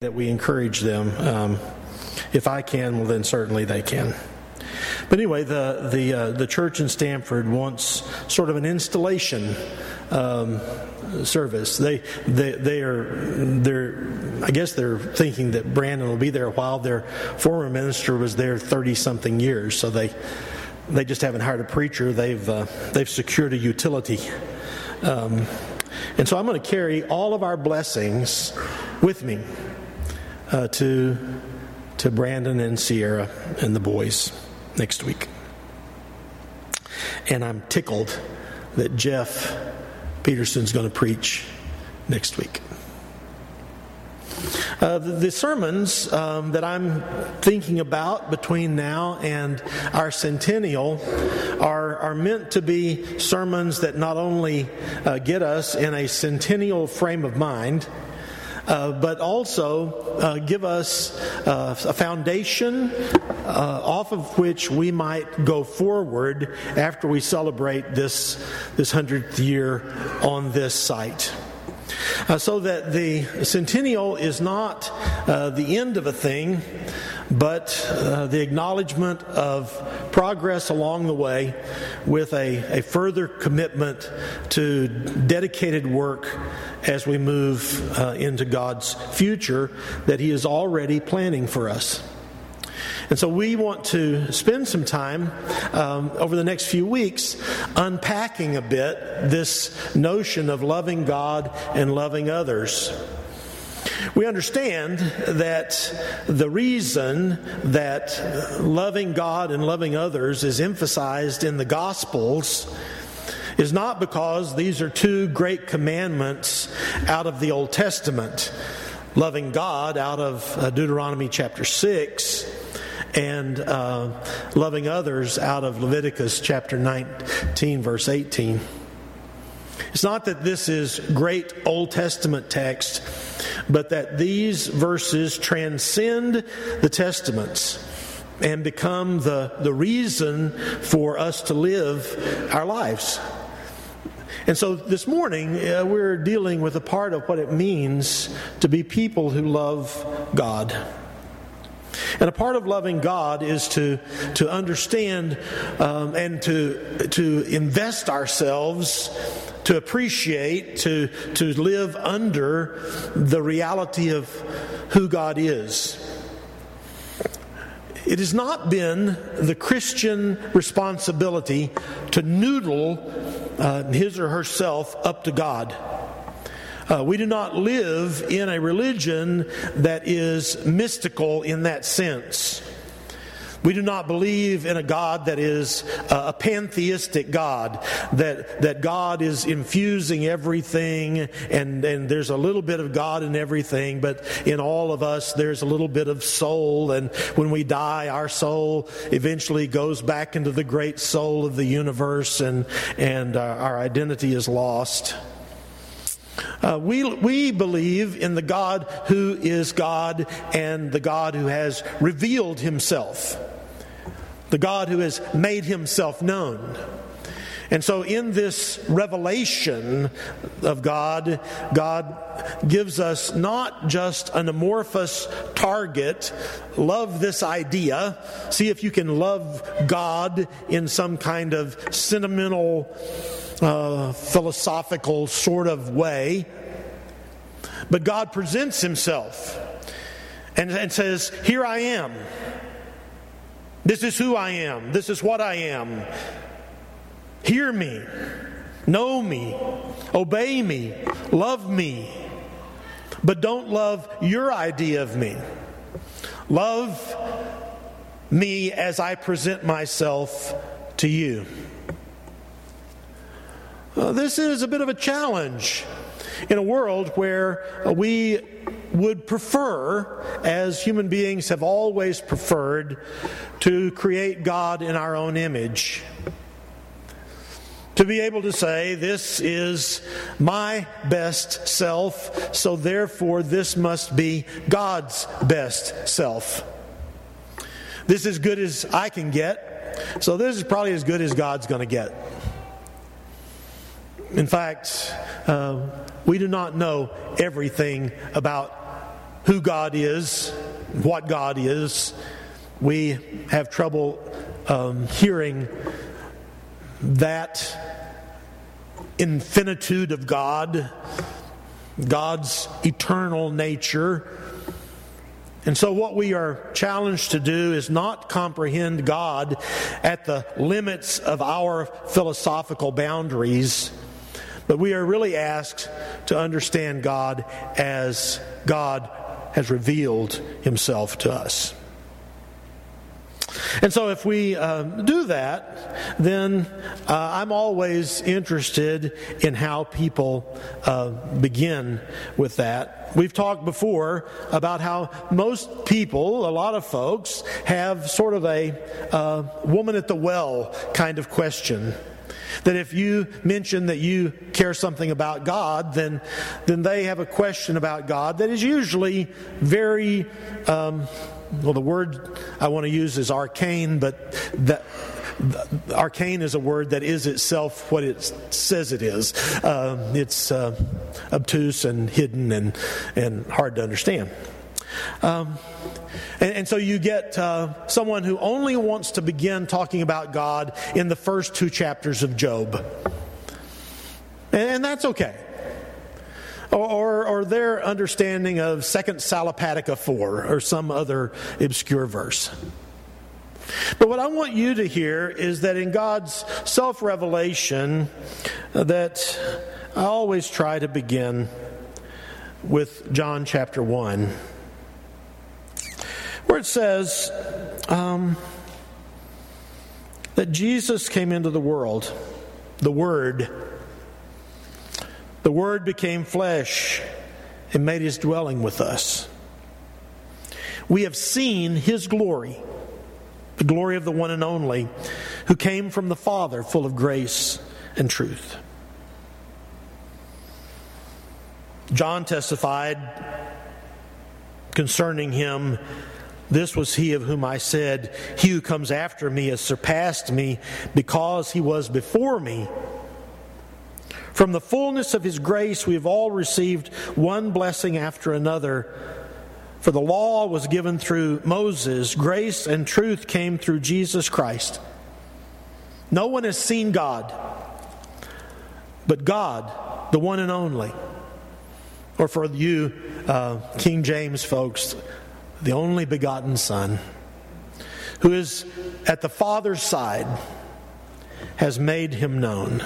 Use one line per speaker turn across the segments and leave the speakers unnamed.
that we encourage them. Um, if I can, well, then certainly they can. But anyway, the the uh, the church in Stamford wants sort of an installation um, service. They they they are they're I guess they're thinking that Brandon will be there while. Their former minister was there thirty something years, so they they just haven't hired a preacher. They've uh, they've secured a utility. Um, and so I'm going to carry all of our blessings with me uh, to, to Brandon and Sierra and the boys next week. And I'm tickled that Jeff Peterson's going to preach next week. Uh, the, the, sermons um, that I'm thinking about between now and our centennial are, are meant to be sermons that not only uh, get us in a centennial frame of mind, but also uh, give us uh, a foundation uh, off of which we might go forward after we celebrate this, this 100th year on this site. Uh, so that the centennial is not uh, the end of a thing, but uh, the acknowledgement of progress along the way with a, a further commitment to dedicated work as we move uh, into God's future that He is already planning for us. And so we want to spend some time um, over the next few weeks unpacking a bit this notion of loving God and loving others. We understand that the reason that loving God and loving others is emphasized in the Gospels is not because these are two great commandments out of the Old Testament. Loving God out of uh, Deuteronomy chapter 6 and uh, loving others out of Leviticus chapter 19, verse 18. It's not that this is great Old Testament text but that these verses transcend the Testaments and become the, the reason for us to live our lives. And so this morning, uh, we're dealing with a part of what it means to be people who love God. And a part of loving God is to, to understand um, and to, to invest ourselves to appreciate, to, to live under the reality of who God is. It has not been the Christian responsibility to noodle uh, his or herself up to God. Uh, we do not live in a religion that is mystical in that sense. We do not believe in a God that is a pantheistic God, that, that God is infusing everything and, and there's a little bit of God in everything, but in all of us there's a little bit of soul. And when we die, our soul eventually goes back into the great soul of the universe and, and uh, our identity is lost. Uh, we, we believe in the God who is God and the God who has revealed himself the God who has made himself known. And so, in this revelation of God, God gives us not just an amorphous target, love this idea, see if you can love God in some kind of sentimental, uh, philosophical sort of way. But God presents himself and, and says, Here I am. This is who I am. This is what I am. Hear me. Know me. Obey me. Love me. But don't love your idea of me. Love me as I present myself to you. Well, this is a bit of a challenge in a world where uh, we would prefer, as human beings have always preferred, to create God in our own image. To be able to say, This is my best self, so therefore this must be God's best self. This is good as I can get, so this is probably as good as God's going to get. In fact, uh, we do not know everything about who God is, what God is. We have trouble um, hearing that infinitude of God, God's eternal nature. And so, what we are challenged to do is not comprehend God at the limits of our philosophical boundaries, but we are really asked to understand God as God has revealed himself to us. And so, if we uh, do that, then uh, I'm always interested in how people uh, begin with that. We've talked before about how most people, a lot of folks, have sort of a uh, woman at the well kind of question. That if you mention that you care something about God, then, then they have a question about God that is usually very. Um, well, the word I want to use is arcane, but that, arcane is a word that is itself what it says it is. Uh, it's uh, obtuse and hidden and, and hard to understand. Um, and, and, so you get uh, someone who only wants to begin talking about God in the first two chapters of Job. And, and that's okay or, or their understanding of Second Salopatica 4 or some other obscure verse. But what I want you to hear is that in God's self revelation, that I always try to begin with John chapter 1, where it says um, that Jesus came into the world, the Word the Word became flesh and made his dwelling with us. We have seen his glory, the glory of the one and only, who came from the Father, full of grace and truth. John testified concerning him this was he of whom I said, He who comes after me has surpassed me because he was before me. From the fullness of His grace, we have all received one blessing after another. For the law was given through Moses, grace and truth came through Jesus Christ. No one has seen God, but God, the one and only. Or for you, uh, King James folks, the only begotten Son, who is at the Father's side, has made him known.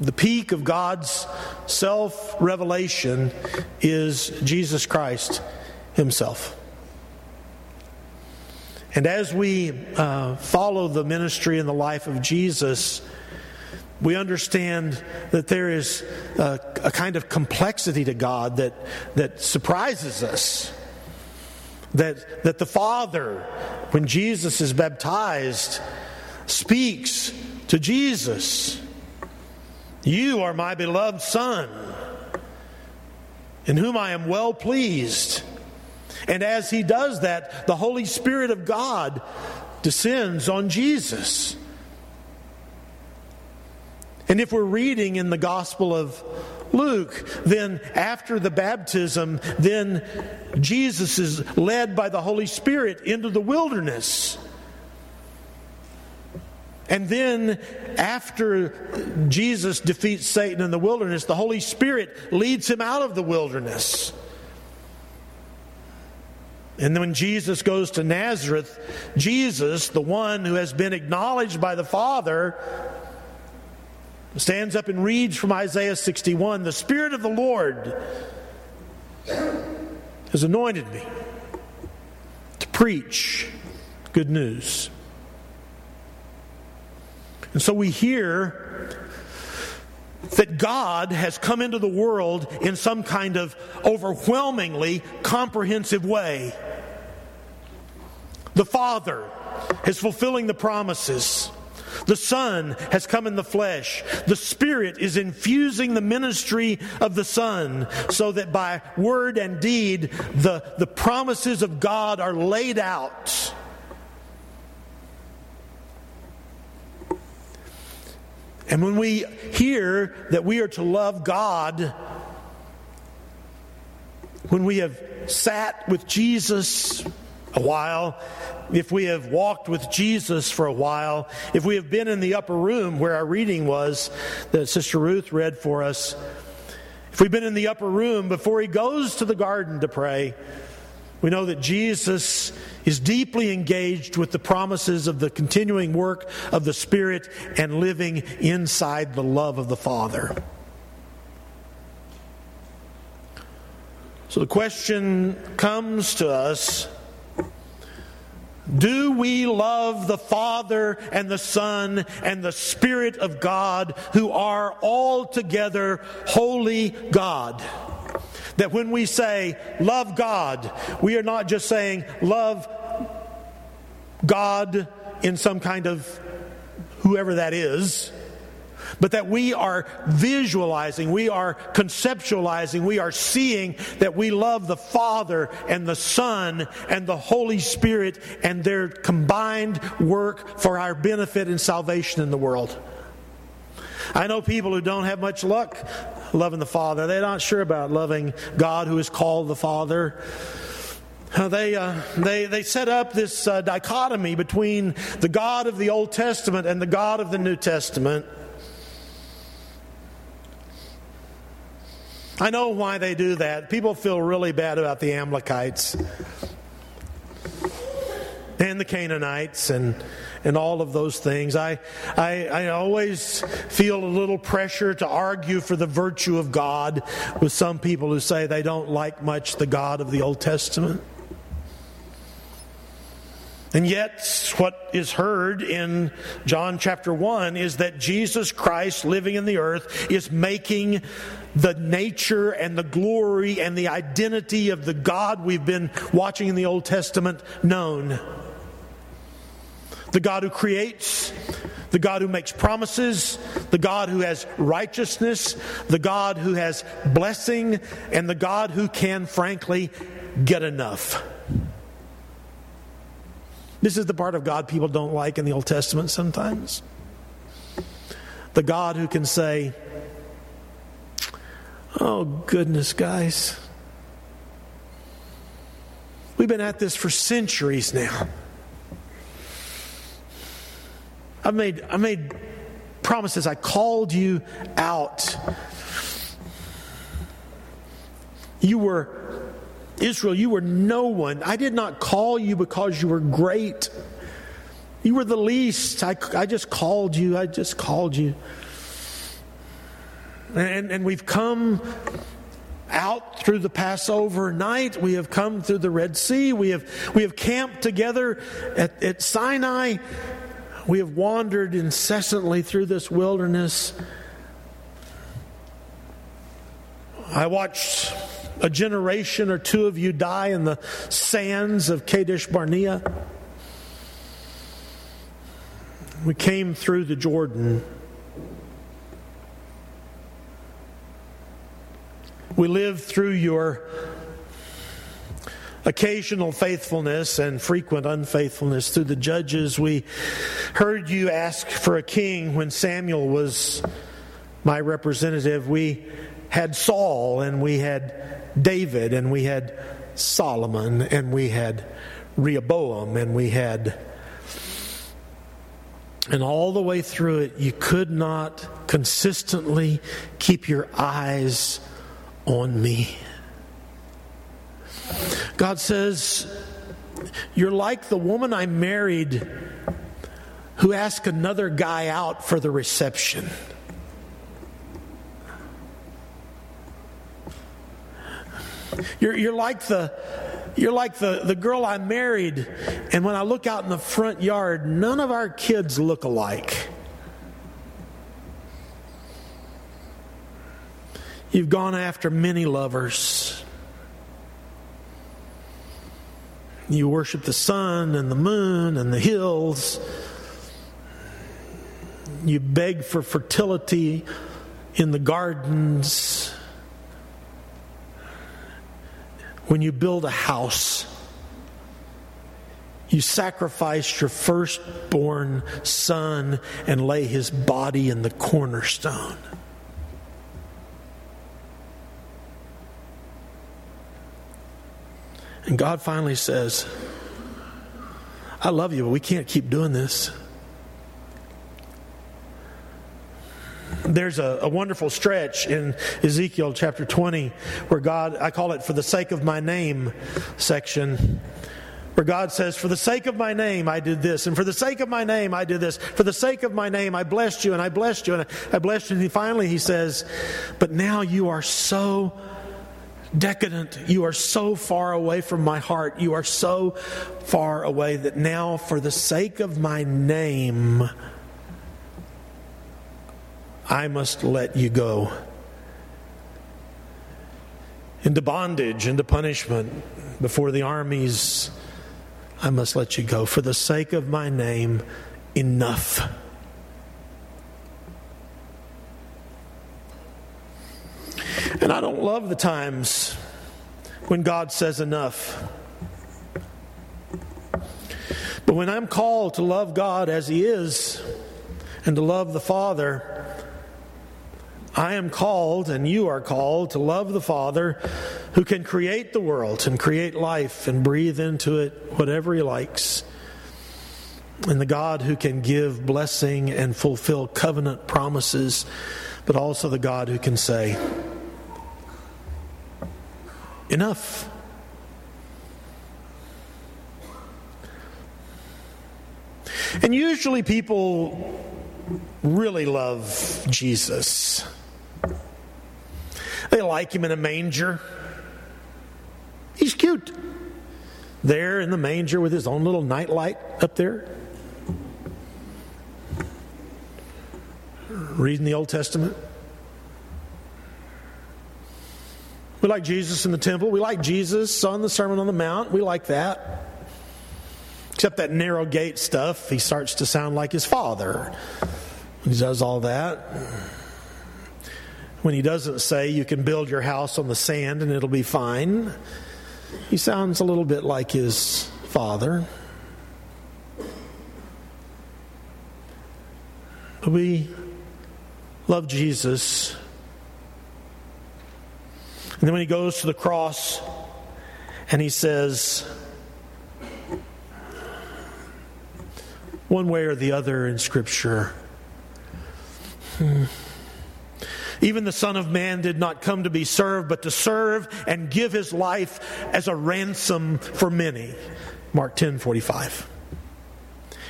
the peak of God's self revelation is Jesus Christ Himself. And as we uh, follow the ministry and the life of Jesus, we understand that there is a, a kind of complexity to God that, that surprises us. That, that the Father, when Jesus is baptized, speaks to Jesus you are my beloved Son, in whom I am well pleased. And as he does that, the Holy Spirit of God descends on Jesus. And if we're reading in the Gospel of Luke, then after the baptism, then Jesus is led by the Holy Spirit into the wilderness. And then, after Jesus defeats Satan in the wilderness, the Holy Spirit leads him out of the wilderness. And then when Jesus goes to Nazareth, Jesus, the one who has been acknowledged by the Father, stands up and reads from Isaiah 61 The Spirit of the Lord has anointed me to preach good news. And so we hear that God has come into the world in some kind of overwhelmingly comprehensive way. The Father is fulfilling the promises. The Son has come in the flesh. The Spirit is infusing the ministry of the Son so that by word and deed the, the promises of God are laid out And when we hear that we are to love God when we have sat with Jesus a while, if we have walked with Jesus for a while, if we have been in the upper room where our reading was that Sister Ruth read for us, if we've been in the upper room before he goes to the garden to pray, we know that Jesus is deeply engaged with the promises of the continuing work of the Spirit and living inside the love of the Father. So the question comes to us do we love the Father and the Son and the Spirit of God who are altogether holy God? That when we say love God, we are not just saying love God in some kind of whoever that is but that we are visualizing, we are conceptualizing, we are seeing that we love the Father and the Son and the Holy Spirit and their combined work for our benefit and salvation in the world. I know people who don't have much luck loving the Father. They're not sure about loving God who is called the Father. Uh, they, uh, they, they set up this uh, dichotomy between the God of the Old Testament and the God of the New Testament. I know why they do that. People feel really bad about the Amalekites and the Canaanites and and all of those things. I, I, I always feel a little pressure to argue for the virtue of God with some people who say they don't like much the God of the Old Testament. And yet, what is heard in John chapter 1 is that Jesus Christ living in the earth is making the nature and the glory and the identity of the God we've been watching in the Old Testament known. The God who creates, the God who makes promises, the God who has righteousness, the God who has blessing, and the God who can, frankly, get enough. This is the part of God people don't like in the Old Testament sometimes. The God who can say, Oh, goodness, guys. We've been at this for centuries now. I've made, I made promises. I called you out. You were, Israel, you were no one. I did not call you because you were great. You were the least. I, I just called you. I just called you. And, and we've come out through the Passover night. We have come through the Red Sea. We have, we have camped together at, at Sinai. We have wandered incessantly through this wilderness. I watched a generation or two of you die in the sands of Kadesh Barnea. We came through the Jordan. We live through your occasional faithfulness and frequent unfaithfulness through the judges. We heard you ask for a king when Samuel was my representative. We had Saul and we had David and we had Solomon and we had Rehoboam and we had. And all the way through it, you could not consistently keep your eyes on me. God says, You're like the woman I married who asked another guy out for the reception. You're, you're like the you're like the, the girl I married, and when I look out in the front yard, none of our kids look alike. You've gone after many lovers. You worship the sun and the moon and the hills. You beg for fertility in the gardens. When you build a house, you sacrifice your firstborn son and lay his body in the cornerstone. And God finally says, I love you, but we can't keep doing this. There's a, a, wonderful stretch in Ezekiel chapter 20 where God, I call it for the sake of my name section, where God says, For the sake of my name, I did this, and for the sake of my name, I did this. For the sake of my name, I blessed you, and I blessed you, and I blessed you. And finally, he says, But now you are so decadent. You are so far away from my heart. You are so far away that now, for the sake of my name, I must let you go into bondage, into punishment before the armies. I must let you go. For the sake of my name, enough. And I don't love the times when God says enough. But when I'm called to love God as He is and to love the Father, I am called, and you are called, to love the Father who can create the world and create life and breathe into it whatever He likes. And the God who can give blessing and fulfill covenant promises, but also the God who can say, Enough. And usually people really love Jesus. They like him in a manger. He's cute. There in the manger with his own little nightlight up there. Reading the Old Testament. We like Jesus in the temple. We like Jesus on the Sermon on the Mount. We like that. Except that narrow gate stuff, he starts to sound like his father. He does all that when he doesn't say you can build your house on the sand and it'll be fine. He sounds a little bit like his father. But We love Jesus. And then when he goes to the cross and he says, one way or the other in Scripture, hmm, even the Son of Man did not come to be served, but to serve and give his life as a ransom for many. Mark 10 45.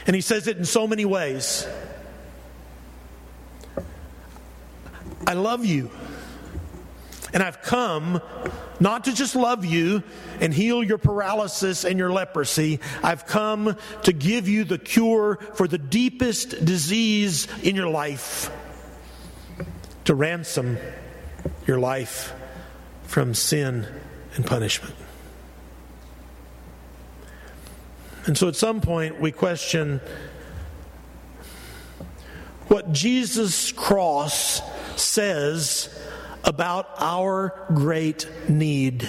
And he says it in so many ways. I love you. And I've come not to just love you and heal your paralysis and your leprosy. I've come to give you the cure for the deepest disease in your life to ransom your life from sin and punishment. And so at some point we question what Jesus' cross says about our great need.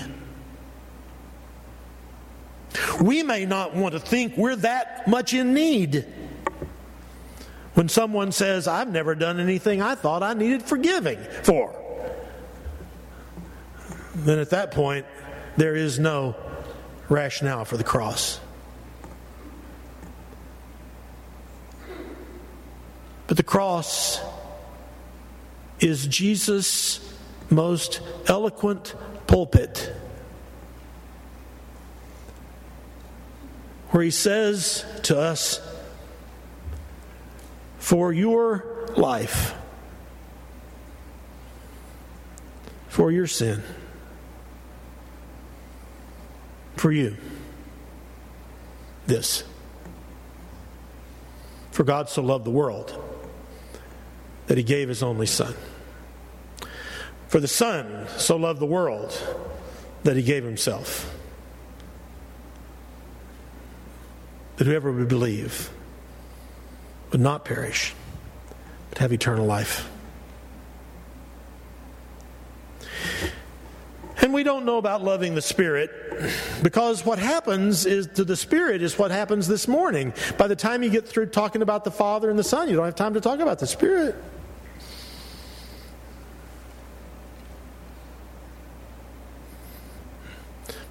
We may not want to think we're that much in need. When someone says, I've never done anything I thought I needed forgiving for, then at that point, there is no rationale for the cross. But the cross is Jesus' most eloquent pulpit, where he says to us, for your life, for your sin, for you. This. For God so loved the world that he gave his only Son. For the Son so loved the world that he gave himself. That whoever would believe would not perish, but have eternal life. And we don't know about loving the Spirit because what happens is to the Spirit is what happens this morning. By the time you get through talking about the Father and the Son, you don't have time to talk about the Spirit.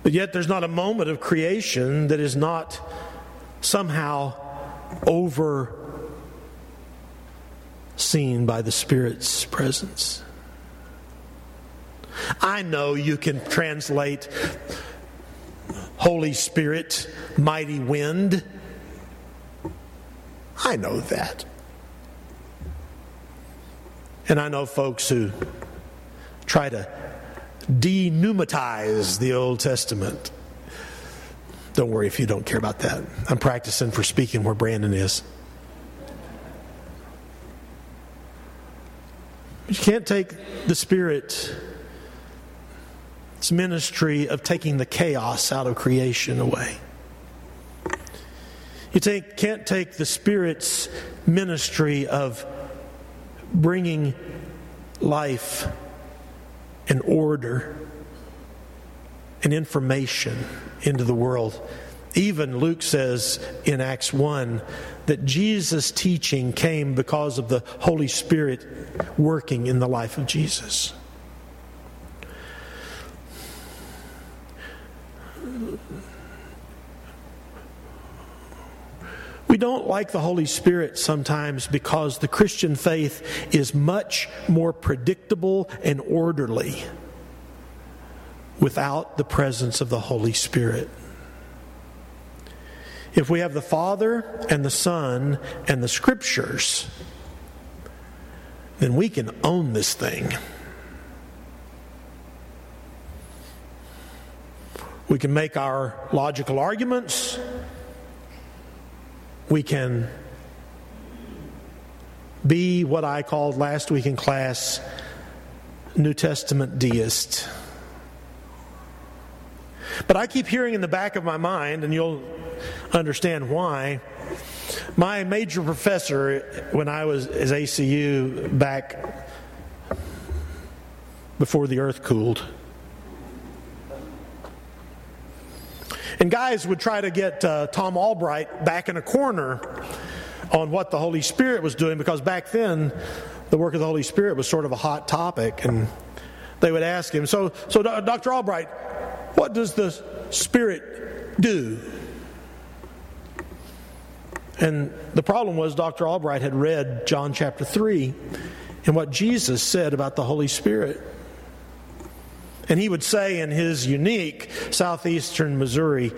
But yet, there's not a moment of creation that is not somehow overseen by the Spirit's presence. I know you can translate Holy Spirit, mighty wind. I know that. And I know folks who try to denumatize the Old Testament. Don't worry if you don't care about that. I'm practicing for speaking where Brandon is. You can't take the Spirit its ministry of taking the chaos out of creation away. You take, can't take the Spirit's ministry of bringing life and order and information into the world. Even Luke says in Acts 1 that Jesus' teaching came because of the Holy Spirit working in the life of Jesus. We don't like the Holy Spirit sometimes because the Christian faith is much more predictable and orderly without the presence of the Holy Spirit. If we have the Father and the Son and the Scriptures, then we can own this thing. We can make our logical arguments. We can be what I called last week in class New Testament deist. But I keep hearing in the back of my mind, and you'll understand why. My major professor, when I was as ACU back before the earth cooled, And guys would try to get uh, Tom Albright back in a corner on what the Holy Spirit was doing because back then the work of the Holy Spirit was sort of a hot topic. And they would ask him, So, so Dr. Albright, what does the Spirit do? And the problem was Dr. Albright had read John chapter 3 and what Jesus said about the Holy Spirit. And he would say in his unique southeastern Missouri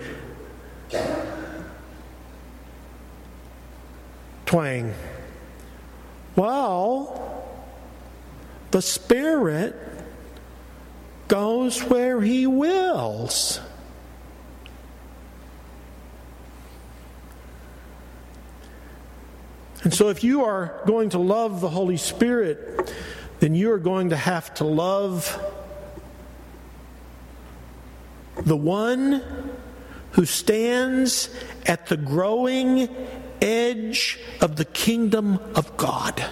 twang, well, the Spirit goes where he wills. And so, if you are going to love the Holy Spirit, then you are going to have to love the one who stands at the growing edge of the kingdom of God.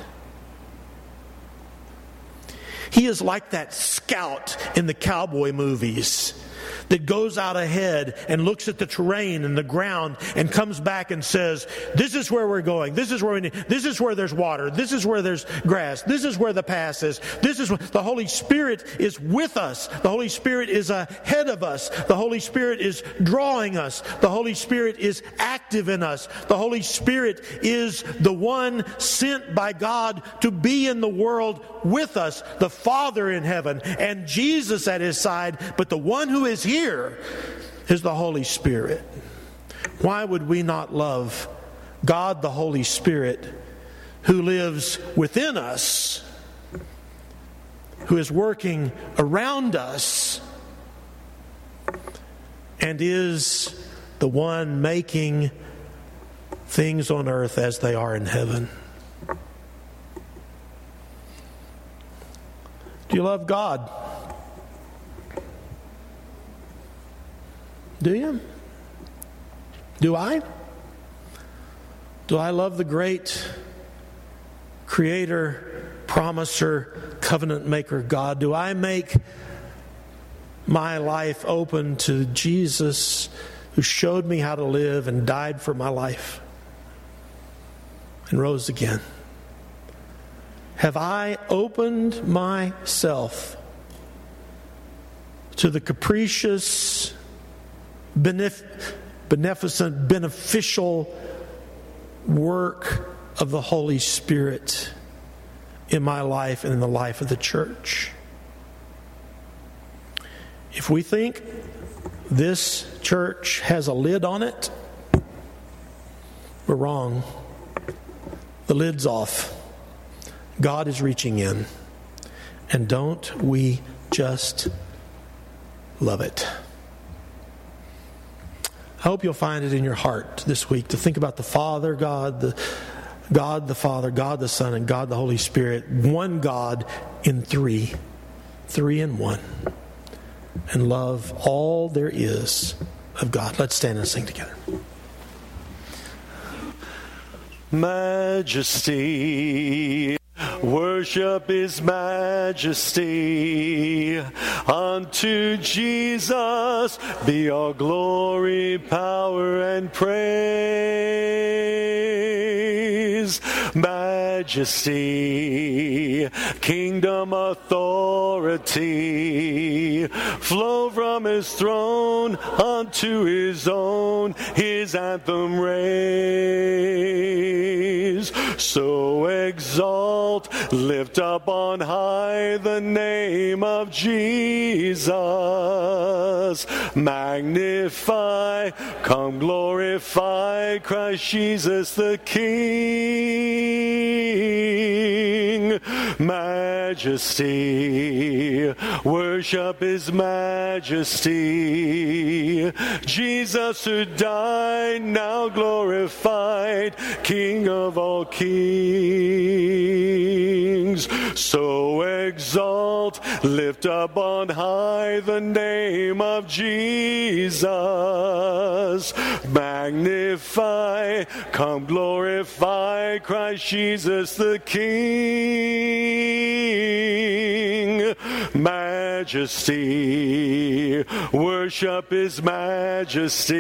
He is like that scout in the cowboy movies that goes out ahead and looks at the terrain and the ground and comes back and says, This is where we're going. This is where we need, this is where there's water. This is where there's grass. This is where the pass is. This is where the Holy Spirit is with us. The Holy Spirit is ahead of us. The Holy Spirit is drawing us. The Holy Spirit is active in us. The Holy Spirit is the one sent by God to be in the world with us, the Father in heaven, and Jesus at his side, but the one who is here is the Holy Spirit. Why would we not love God the Holy Spirit who lives within us, who is working around us, and is the one making things on earth as they are in heaven? Do you love God? Do you? Do I? Do I love the great creator, promiser, covenant maker God? Do I make my life open to Jesus who showed me how to live and died for my life and rose again? Have I opened myself to the capricious benef- beneficent, beneficial work of the Holy Spirit in my life and in the life of the church. If we think this church has a lid on it, we're wrong. The lid's off. God is reaching in. And don't we just love it? I hope you'll find it in your heart this week to think about the Father, God, the God the Father, God the Son, and God the Holy Spirit, one God in three, three in one, and love all there is of God. Let's stand and sing together.
Majesty. Worship His majesty. Unto Jesus be all glory, power, and praise. Majesty, kingdom, authority flow from His throne unto His own. His anthem raise. So exalt, lift up on high the name of Jesus. Magnify, come glorify Christ Jesus the King. Majesty, worship His majesty. Jesus who died, now glorified, King of all kings. So exalt, lift up on high the name of Jesus. Magnify, come glorify Christ Jesus the King. Majesty, worship His majesty.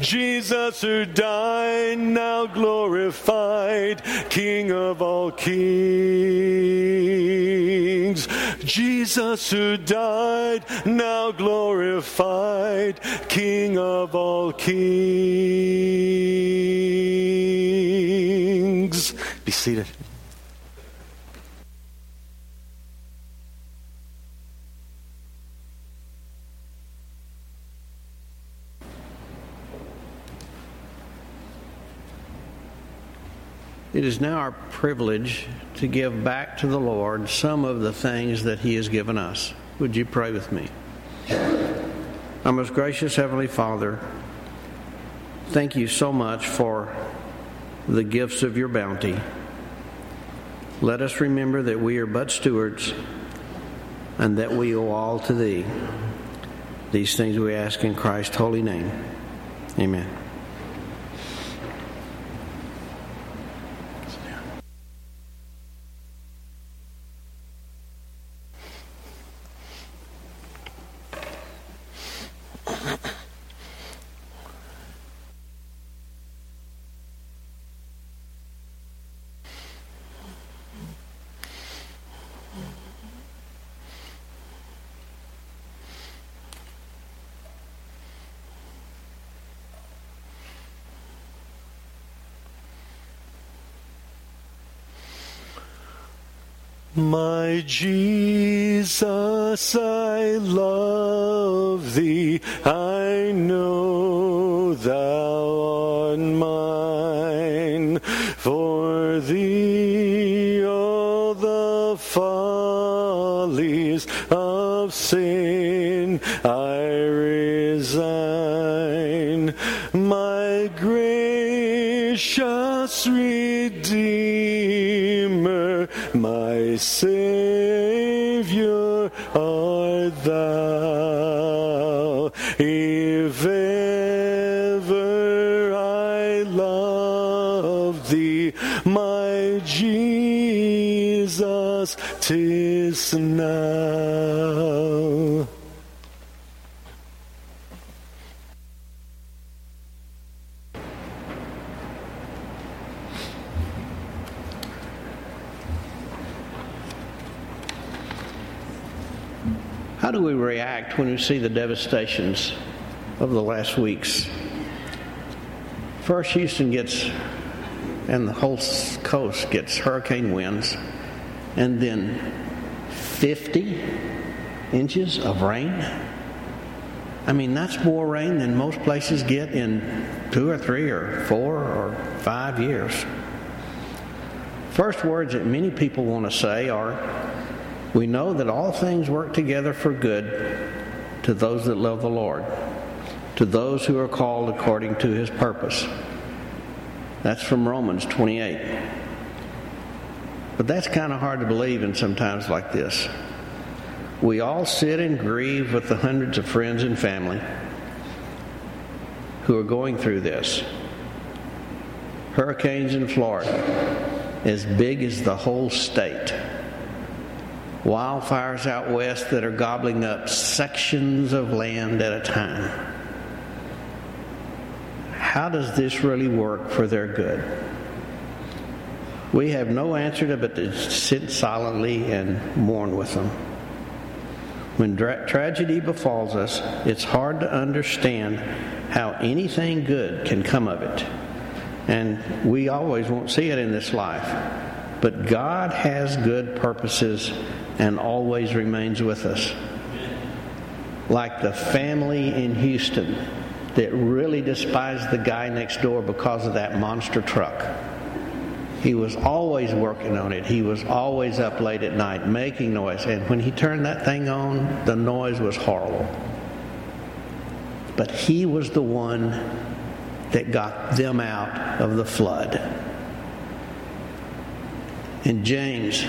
Jesus who died, now glorified, King of all kings. Jesus who died, now glorified, King of all kings. Be seated.
It is now our privilege to give back to the Lord some of the things that He has given us. Would you pray with me? Our most gracious Heavenly Father, thank you so much for the gifts of your bounty. Let us remember that we are but stewards and that we owe all to Thee. These things we ask in Christ's holy name. Amen.
My Jesus, I love thee. I know thou Savior art thou. If ever I love thee, my Jesus, tis now.
How do we react when we see the devastations of the last weeks. First, Houston gets, and the whole coast gets hurricane winds, and then 50 inches of rain. I mean, that's more rain than most places get in two or three or four or five years. First words that many people want to say are We know that all things work together for good to those that love the Lord, to those who are called according to his purpose. That's from Romans 28. But that's kind of hard to believe in sometimes like this. We all sit and grieve with the hundreds of friends and family who are going through this. Hurricanes in Florida, as big as the whole state. Wildfires out west that are gobbling up sections of land at a time. How does this really work for their good? We have no answer to but to sit silently and mourn with them. When dra- tragedy befalls us, it's hard to understand how anything good can come of it. And we always won't see it in this life. But God has good purposes and always remains with us. Like the family in Houston that really despised the guy next door because of that monster truck. He was always working on it. He was always up late at night making noise. And when he turned that thing on, the noise was horrible. But he was the one that got them out of the flood. And James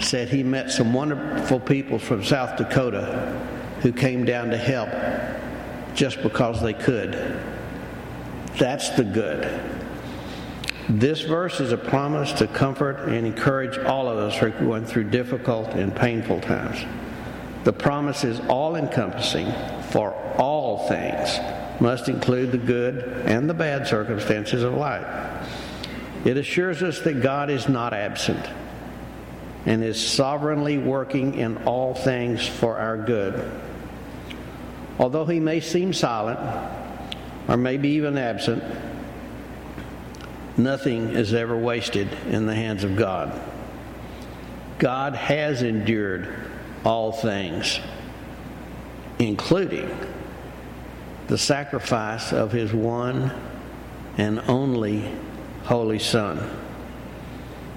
said he met some wonderful people from South Dakota who came down to help just because they could. That's the good. This verse is a promise to comfort and encourage all of us who are going through difficult and painful times. The promise is all encompassing for all things, must include the good and the bad circumstances of life. It assures us that God is not absent and is sovereignly working in all things for our good. Although he may seem silent or maybe even absent, Nothing is ever wasted in the hands of God. God has endured all things, including the sacrifice of his one and only Holy Son.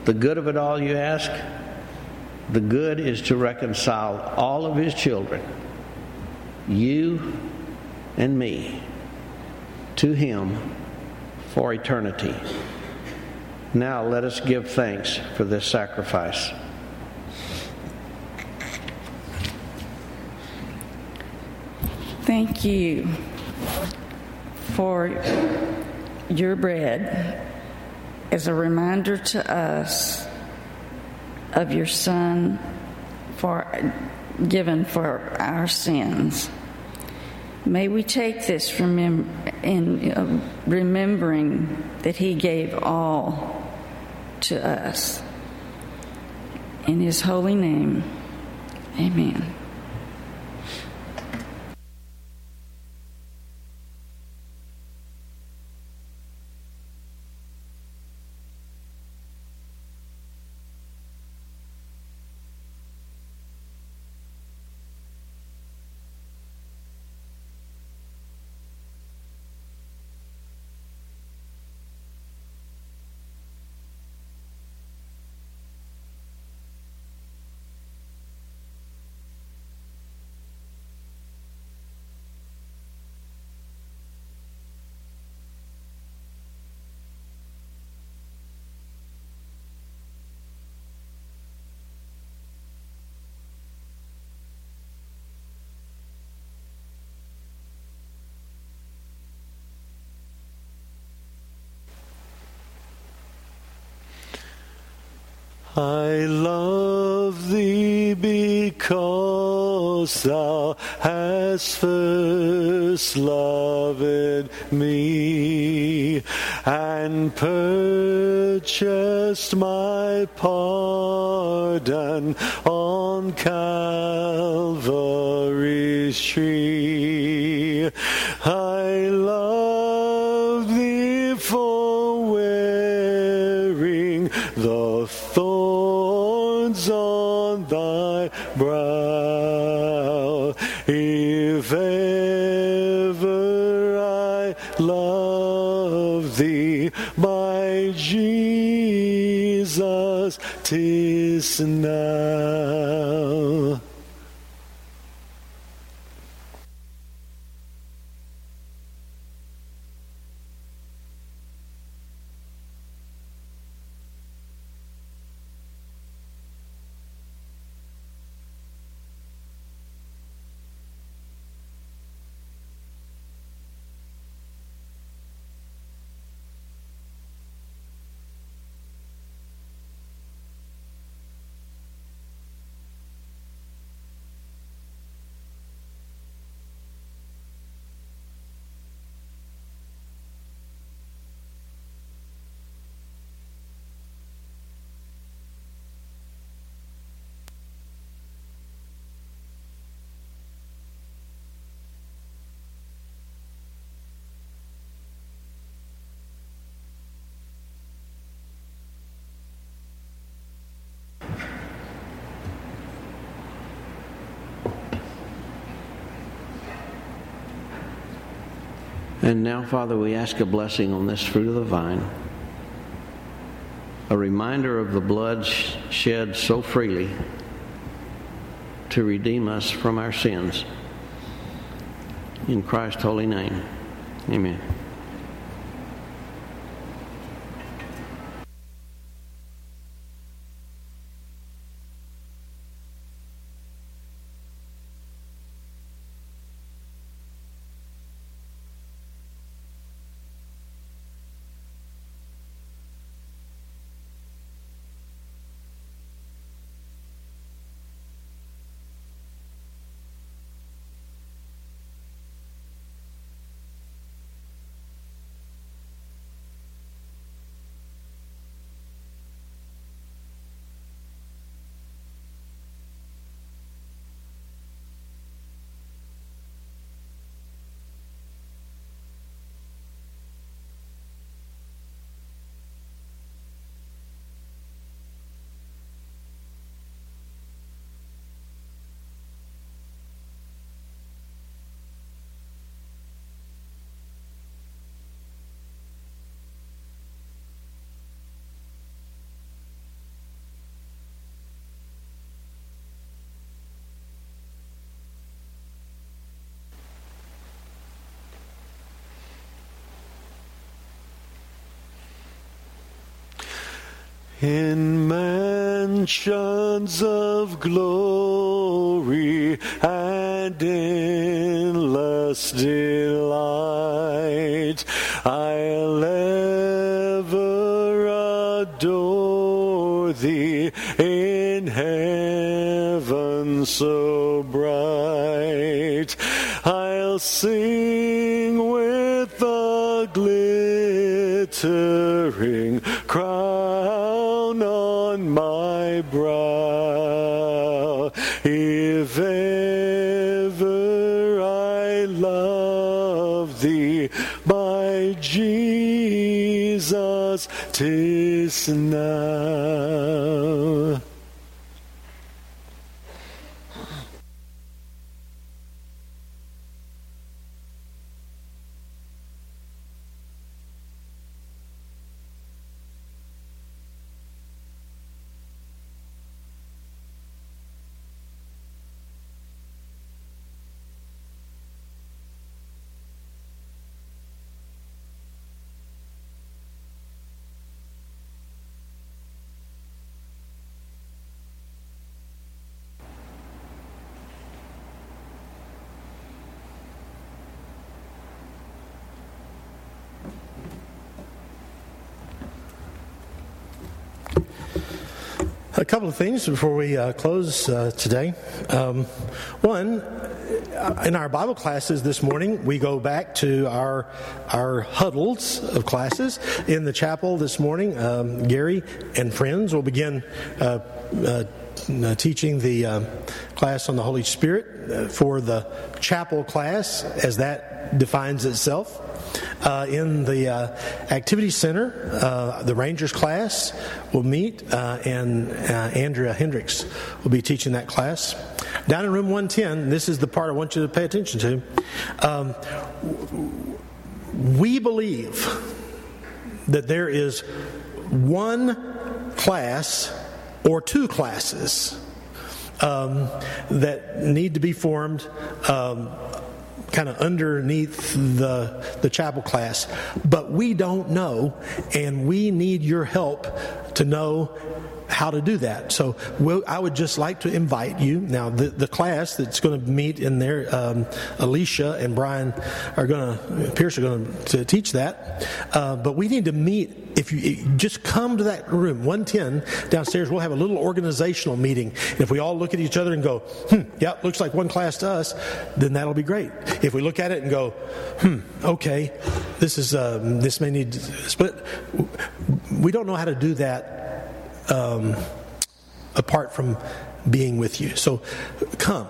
The good of it all, you ask? The good is to reconcile all of his children, you and me, to him for eternity. Now let us give thanks for this sacrifice.
Thank you for your bread as a reminder to us of your Son for given for our sins. May we take this remem- in uh, remembering that He gave all to us. In His holy name, amen.
I love thee because thou hast first loved me and purchased my pardon on Calvary's tree.
Tis now.
And now, Father, we ask a blessing on this fruit of the vine, a reminder of the blood shed so freely to redeem us from our sins. In Christ's holy name, amen. In mansions of glory and endless delight. I'll ever adore thee in heaven so bright. I'll sing with the glittering crown tis now.
A couple of things before we uh, close uh, today. Um, one, in our Bible classes this morning, we go back to our our huddles of classes in the chapel this morning. Um, Gary and friends will begin uh, uh teaching the uh, class on the Holy Spirit uh, for the chapel class, as that defines itself. Uh, in the uh, activity center, uh, the Rangers class will meet, and Andrea Hendricks will be teaching that class. Down in room 110, this is the part I want you to pay attention to. Um, we believe that there is one class or two classes um, that need to be formed um, kind of underneath the, the chapel class. But we don't know, and we need your help to know how to do that. So we'll, I would just like to invite you. Now, the, the class that's going to meet in there, um, Alicia and Brian are going to, Pierce are going to teach that. Uh, but we need to meet. If you just come to that room, 110 downstairs, we'll have a little organizational meeting. If we all look at each other and go, hmm, yeah, looks like one class to us, then that'll be great. If we look at it and go, hmm, okay, this is, um, this may need, but we don't know how to do that um, apart from being with you. So come.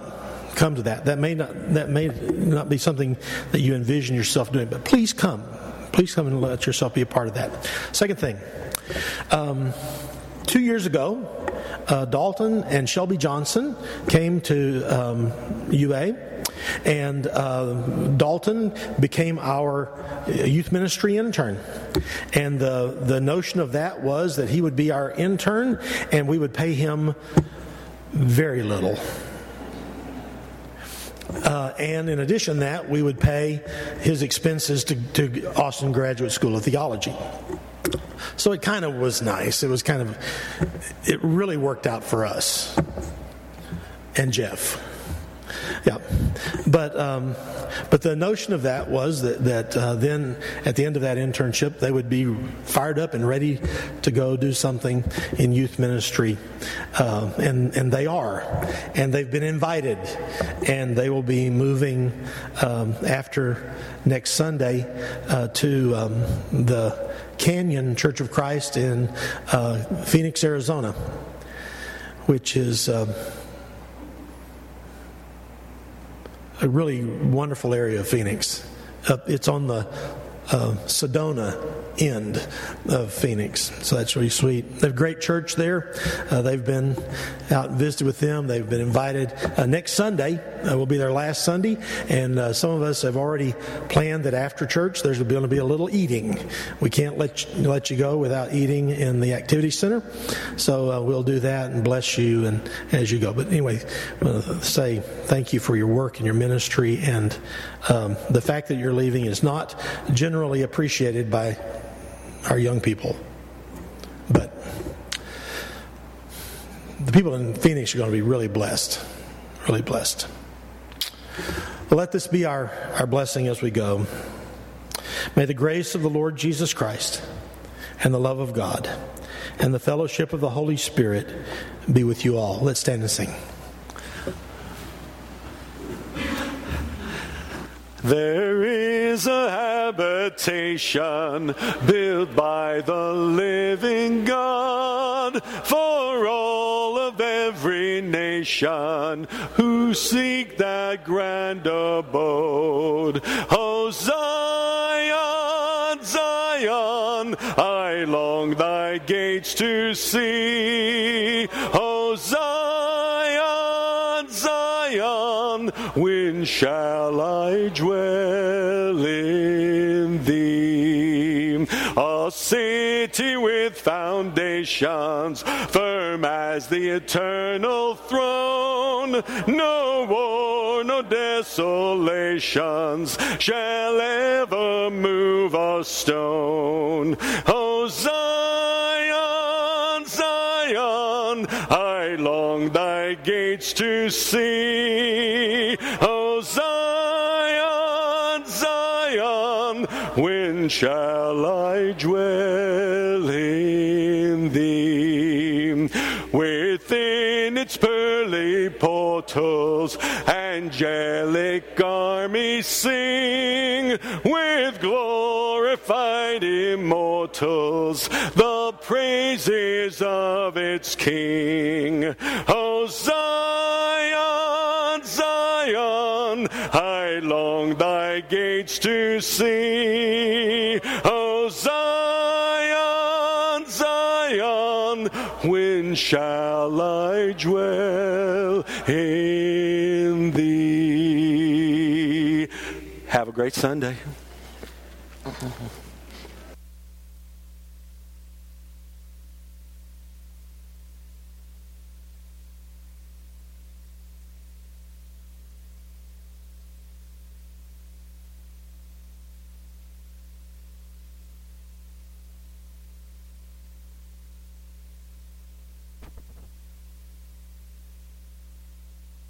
Come to that. That may not that may not be something that you envision yourself doing, but please come. Please come and let yourself be a part of that. Second thing, um, two years ago, uh, Dalton and Shelby Johnson came to um, UA and uh, Dalton became our youth ministry intern. And the, the notion of that was that he would be our intern and we would pay him very little. Uh, and in addition that, we would pay his expenses to, to Austin Graduate School of Theology. So it kind of was nice. It was kind of, it really worked out for us and Jeff. Yeah, but um, but the notion of that was that that uh, then at the end of that internship they would be fired up and ready to go do something in youth ministry, uh, and and they are, and they've been invited, and they will be moving um, after next Sunday uh, to um, the Canyon Church of Christ in uh, Phoenix, Arizona, which is. Um, a really wonderful area of Phoenix. Uh, it's on the uh, Sedona end of Phoenix. So that's really sweet. They have a great church there. Uh, they've been out and visited with them. They've been invited. Uh, next Sunday uh, will be their last Sunday, and uh, some of us have already planned that after church there's going to be a little eating. We can't let you, let you go without eating in the activity center, so uh, we'll do that and bless you and as you go. But anyway, I want to say thank you for your work and your ministry, and um, the fact that you're leaving is not generally appreciated by our young people. But the people in Phoenix are going to be really blessed. Really blessed. Let this be our, our blessing as we go. May the grace of the Lord Jesus Christ and the love of God and the fellowship of the Holy Spirit be with you all. Let's stand and sing.
There is a habitation built by the living God for all of every nation who seek that grand abode. Oh, Zion, Zion, I long thy gates to see. Oh, Zion, shall I dwell in thee? A city with foundations firm as the eternal throne. No war, no desolations shall ever move a stone. Oh, Zion, Zion, I long thy gates to see. Shall I dwell in thee? Within its pearly portals, angelic armies sing with glorified immortals the praises of its King. O Zion, Zion, I long thy gates to see. O Zion, Zion, when shall I dwell in thee? Have a great Sunday.